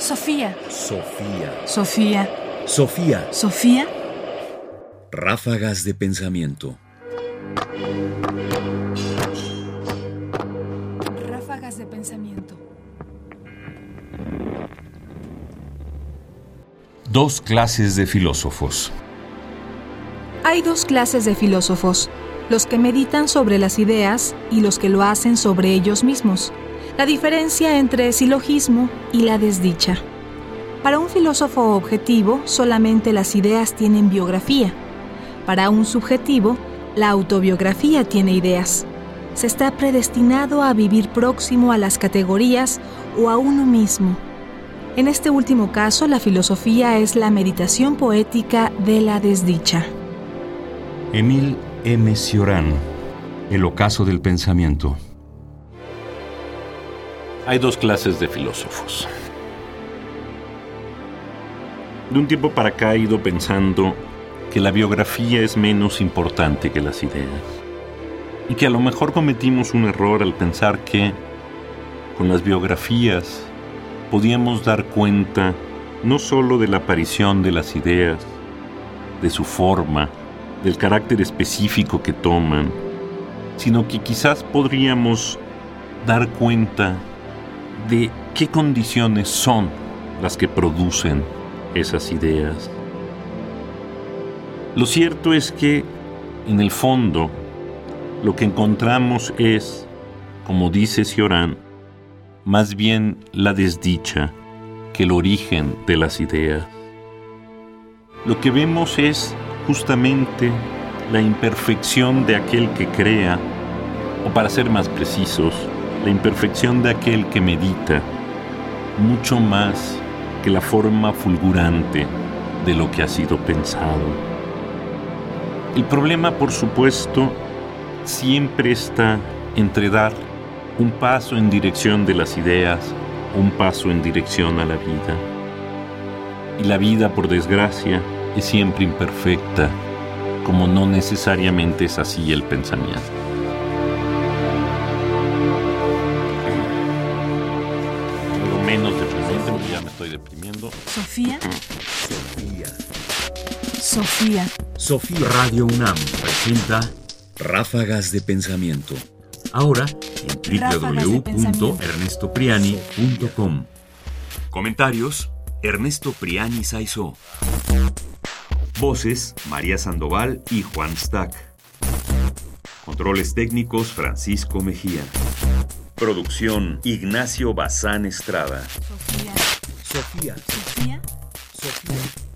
Sofía. Sofía. Sofía. Sofía. Sofía. Ráfagas de pensamiento. Ráfagas de pensamiento. Dos clases de filósofos. Hay dos clases de filósofos, los que meditan sobre las ideas y los que lo hacen sobre ellos mismos. La diferencia entre silogismo y la desdicha. Para un filósofo objetivo, solamente las ideas tienen biografía. Para un subjetivo, la autobiografía tiene ideas. Se está predestinado a vivir próximo a las categorías o a uno mismo. En este último caso, la filosofía es la meditación poética de la desdicha. Emil M. Cioran, El ocaso del pensamiento. Hay dos clases de filósofos. De un tiempo para acá he ido pensando que la biografía es menos importante que las ideas. Y que a lo mejor cometimos un error al pensar que con las biografías podíamos dar cuenta no sólo de la aparición de las ideas, de su forma, del carácter específico que toman, sino que quizás podríamos dar cuenta de qué condiciones son las que producen esas ideas. Lo cierto es que, en el fondo, lo que encontramos es, como dice Cioran, más bien la desdicha que el origen de las ideas. Lo que vemos es justamente la imperfección de aquel que crea, o para ser más precisos, la imperfección de aquel que medita, mucho más que la forma fulgurante de lo que ha sido pensado. El problema, por supuesto, siempre está entre dar un paso en dirección de las ideas, un paso en dirección a la vida. Y la vida, por desgracia, es siempre imperfecta, como no necesariamente es así el pensamiento. Sofía. Sofía. Sofía. Sofía. Radio UNAM presenta Ráfagas de pensamiento. ahora en www.ernestopriani.com. Comentarios: Ernesto Priani Saizó. Voces: María Sandoval y Juan Stack. Controles técnicos: Francisco Mejía. Producción: Ignacio Bazán Estrada. Sofía. Sofía. Sofía.